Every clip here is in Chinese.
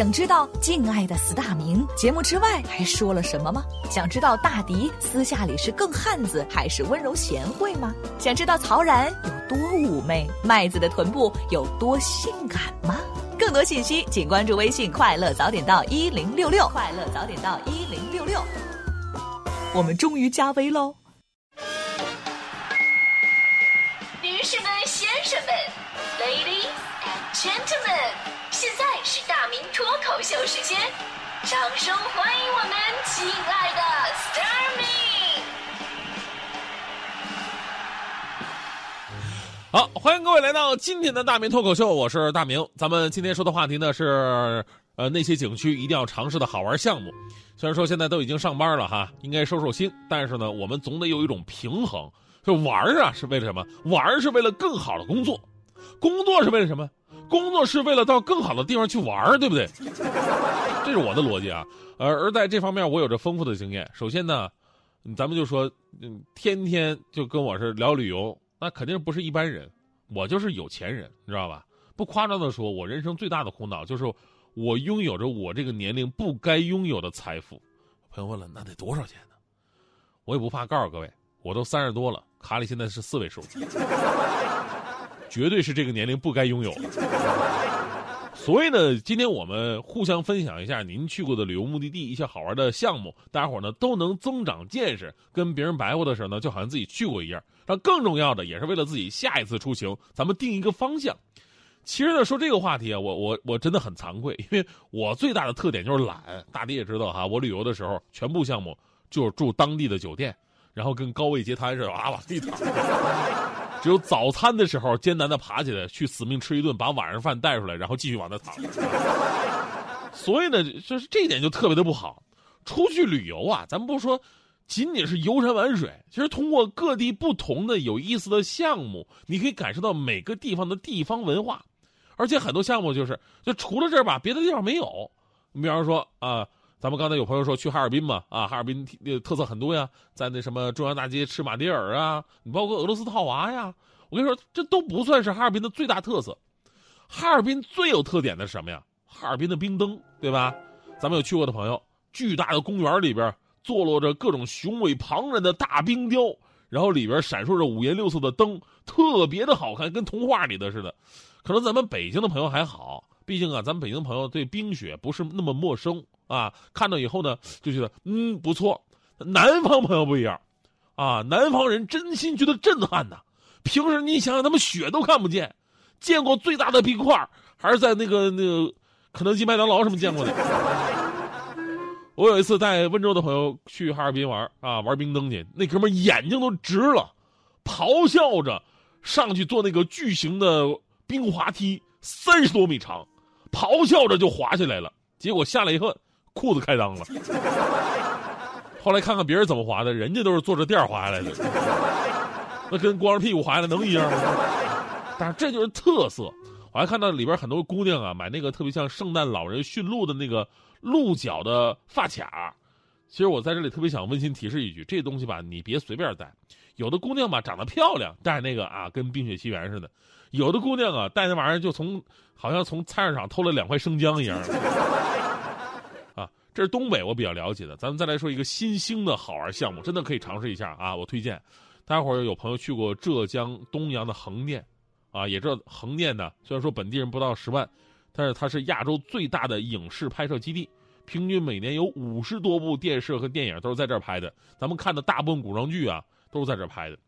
想知道敬爱的四大名节目之外还说了什么吗？想知道大迪私下里是更汉子还是温柔贤惠吗？想知道曹然有多妩媚，麦子的臀部有多性感吗？更多信息请关注微信“快乐早点到一零六六”，快乐早点到一零六六。我们终于加微喽！女士们、先生们，Ladies and Gentlemen，脱口秀时间，掌声欢迎我们亲爱的 s t a r m y 好，欢迎各位来到今天的大明脱口秀，我是大明。咱们今天说的话题呢是，呃，那些景区一定要尝试的好玩项目。虽然说现在都已经上班了哈，应该收收心，但是呢，我们总得有一种平衡。就玩啊，是为了什么？玩是为了更好的工作，工作是为了什么？工作是为了到更好的地方去玩，对不对？这是我的逻辑啊。而而在这方面，我有着丰富的经验。首先呢，咱们就说，嗯，天天就跟我是聊旅游，那肯定不是一般人，我就是有钱人，你知道吧？不夸张的说，我人生最大的苦恼就是。我拥有着我这个年龄不该拥有的财富，朋友问了，那得多少钱呢？我也不怕告诉各位，我都三十多了，卡里现在是四位数，绝对是这个年龄不该拥有。所以呢，今天我们互相分享一下您去过的旅游目的地一些好玩的项目，大家伙呢都能增长见识，跟别人白话的时候呢，就好像自己去过一样。但更重要的，也是为了自己下一次出行，咱们定一个方向。其实呢，说这个话题啊，我我我真的很惭愧，因为我最大的特点就是懒。大迪也知道哈，我旅游的时候，全部项目就是住当地的酒店，然后跟高位截瘫似的啊往地躺。只有早餐的时候，艰难的爬起来去死命吃一顿，把晚上饭带出来，然后继续往那躺。所以呢，就是这一点就特别的不好。出去旅游啊，咱们不说仅仅是游山玩水，其实通过各地不同的有意思的项目，你可以感受到每个地方的地方文化。而且很多项目就是，就除了这儿吧，别的地方没有。你比方说啊，咱们刚才有朋友说去哈尔滨嘛，啊，哈尔滨特色很多呀，在那什么中央大街吃马迭尔啊，你包括俄罗斯套娃呀，我跟你说，这都不算是哈尔滨的最大特色。哈尔滨最有特点的是什么呀？哈尔滨的冰灯，对吧？咱们有去过的朋友，巨大的公园里边坐落着各种雄伟庞然的大冰雕，然后里边闪烁着五颜六色的灯，特别的好看，跟童话里的似的。可能咱们北京的朋友还好，毕竟啊，咱们北京朋友对冰雪不是那么陌生啊。看到以后呢，就觉得嗯不错。南方朋友不一样，啊，南方人真心觉得震撼呐。平时你想想，他们雪都看不见，见过最大的冰块还是在那个那个肯德基、麦当劳什么见过的。我有一次带温州的朋友去哈尔滨玩啊，玩冰灯去，那哥们眼睛都直了，咆哮着上去做那个巨型的。冰滑梯三十多米长，咆哮着就滑下来了。结果下来以后，裤子开裆了。后来看看别人怎么滑的，人家都是坐着垫滑下来的，那跟光着屁股滑下来能一样吗？但是这就是特色。我还看到里边很多姑娘啊，买那个特别像圣诞老人驯鹿的那个鹿角的发卡。其实我在这里特别想温馨提示一句：这东西吧，你别随便戴。有的姑娘吧长得漂亮，戴那个啊，跟《冰雪奇缘》似的。有的姑娘啊，戴那玩意儿就从好像从菜市场偷了两块生姜一样。这是东北我比较了解的。咱们再来说一个新兴的好玩项目，真的可以尝试一下啊！我推荐，待会儿有朋友去过浙江东阳的横店，啊，也知道横店呢，虽然说本地人不到十万，但是它是亚洲最大的影视拍摄基地，平均每年有五十多部电视和电影都是在这儿拍的。咱们看的大部分古装剧啊，都是在这儿拍的。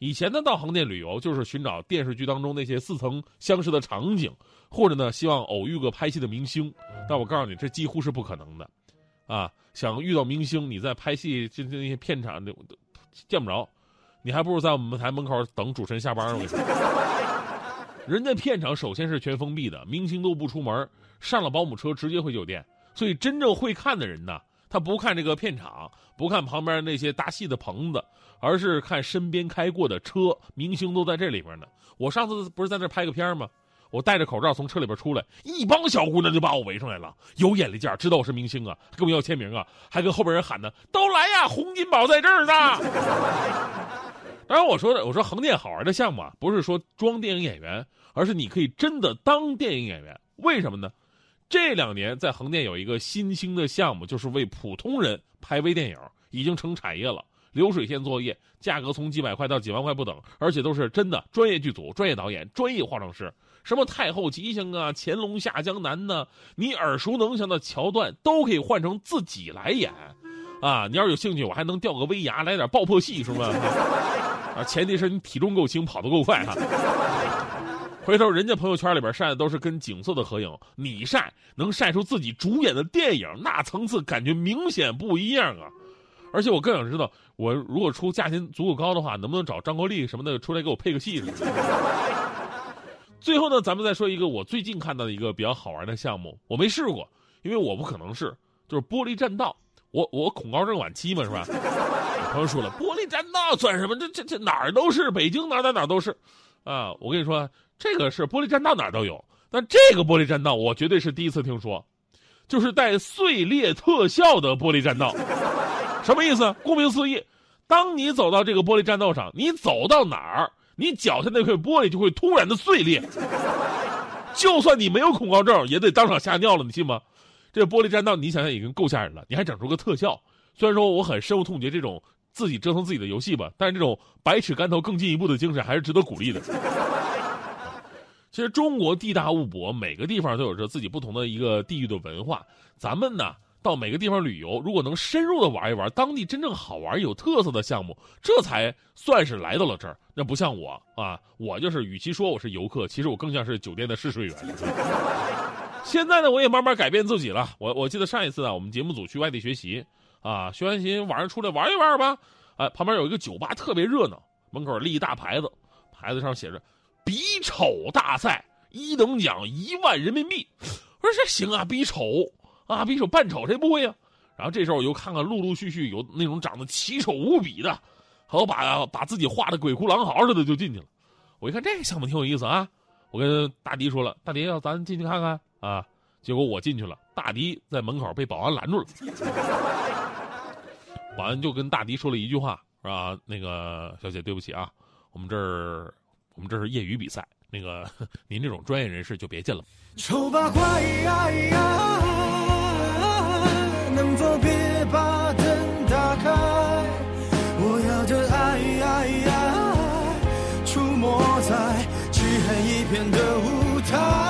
以前呢，到横店旅游就是寻找电视剧当中那些似曾相识的场景，或者呢，希望偶遇个拍戏的明星。但我告诉你，这几乎是不可能的，啊，想遇到明星，你在拍戏就那些片场就见不着，你还不如在我们台门口等主持人下班。呢，人家片场首先是全封闭的，明星都不出门，上了保姆车直接回酒店。所以真正会看的人呢？他不看这个片场，不看旁边那些搭戏的棚子，而是看身边开过的车，明星都在这里边呢。我上次不是在那拍个片吗？我戴着口罩从车里边出来，一帮小姑娘就把我围上来了，有眼力见，知道我是明星啊，跟我要签名啊，还跟后边人喊呢：“都来呀，洪金宝在这儿呢。”当然，我说的，我说横店好玩的项目啊，不是说装电影演员，而是你可以真的当电影演员。为什么呢？这两年在横店有一个新兴的项目，就是为普通人拍微电影，已经成产业了。流水线作业，价格从几百块到几万块不等，而且都是真的专业剧组、专业导演、专业化妆师。什么太后吉祥啊，乾隆下江南呢？你耳熟能详的桥段都可以换成自己来演，啊！你要是有兴趣，我还能掉个威亚，来点爆破戏，是吧？啊，前提是你体重够轻，跑得够快哈。回头人家朋友圈里边晒的都是跟景色的合影，你晒能晒出自己主演的电影，那层次感觉明显不一样啊！而且我更想知道，我如果出价钱足够高的话，能不能找张国立什么的出来给我配个戏？最后呢，咱们再说一个我最近看到的一个比较好玩的项目，我没试过，因为我不可能试，就是玻璃栈道。我我恐高症晚期嘛，是吧？朋友说了，玻璃栈道算什么？这这这哪儿都是，北京哪哪哪都是，啊！我跟你说，这个是玻璃栈道哪儿都有，但这个玻璃栈道我绝对是第一次听说，就是带碎裂特效的玻璃栈道。什么意思？顾名思义，当你走到这个玻璃栈道上，你走到哪儿？你脚下那块玻璃就会突然的碎裂，就算你没有恐高症，也得当场吓尿了，你信吗？这玻璃栈道，你想想已经够吓人了，你还整出个特效。虽然说我很深恶痛绝这种自己折腾自己的游戏吧，但是这种百尺竿头更进一步的精神还是值得鼓励的。其实中国地大物博，每个地方都有着自己不同的一个地域的文化，咱们呢？到每个地方旅游，如果能深入的玩一玩当地真正好玩有特色的项目，这才算是来到了这儿。那不像我啊，我就是与其说我是游客，其实我更像是酒店的试睡员。现在呢，我也慢慢改变自己了。我我记得上一次啊，我们节目组去外地学习啊，学完习晚上出来玩一玩吧。哎，旁边有一个酒吧特别热闹，门口立一大牌子，牌子上写着“比丑大赛，一等奖一万人民币”。我说这行啊，比丑。啊，比丑扮丑谁不会呀？然后这时候我又看看，陆陆续续有那种长得奇丑无比的，好把把自己画的鬼哭狼嚎似的就进去了。我一看这个项目挺有意思啊，我跟大迪说了，大迪要咱进去看看啊。结果我进去了，大迪在门口被保安拦住了。保安就跟大迪说了一句话，是吧？那个小姐，对不起啊，我们这儿我们这是业余比赛，那个 您这种专业人士就别进了。丑八怪呀！能片的舞台。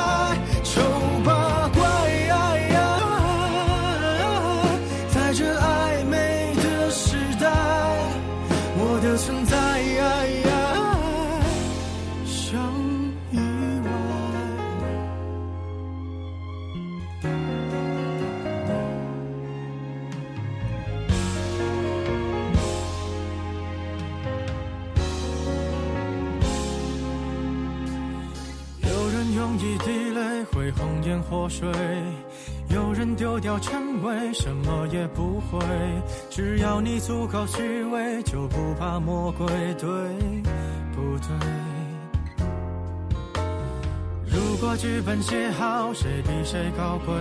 烟火水，有人丢掉称谓，什么也不会。只要你足够虚伪，就不怕魔鬼，对不对？如果剧本写好，谁比谁高贵？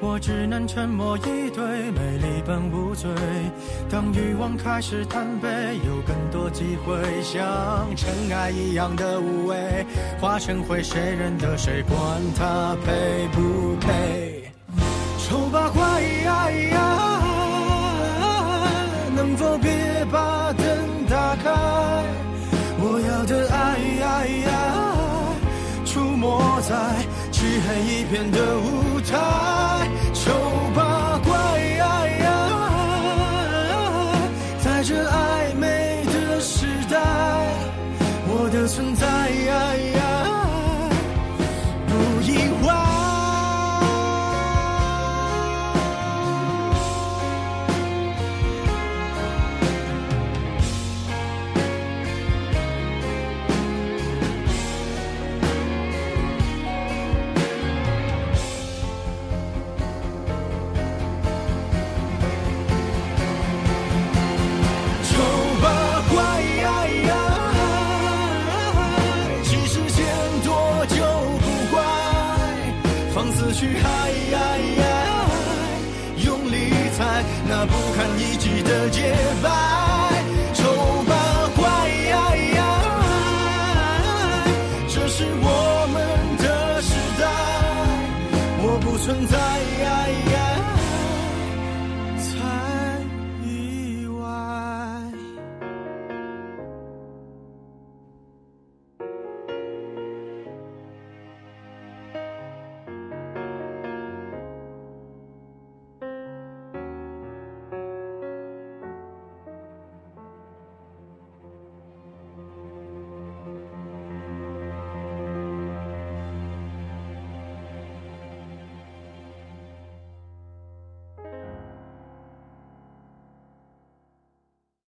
我只能沉默以对，美丽本无罪。当欲望开始贪杯，有机会，像尘埃一样的无畏，化成灰，谁认得谁？管他配不配？丑八怪，能否别把灯打开？我要的爱。出没在漆黑一片的舞台，丑去爱，用力踩那不堪一击的洁白，丑八怪，这是我们的时代，我不。存在。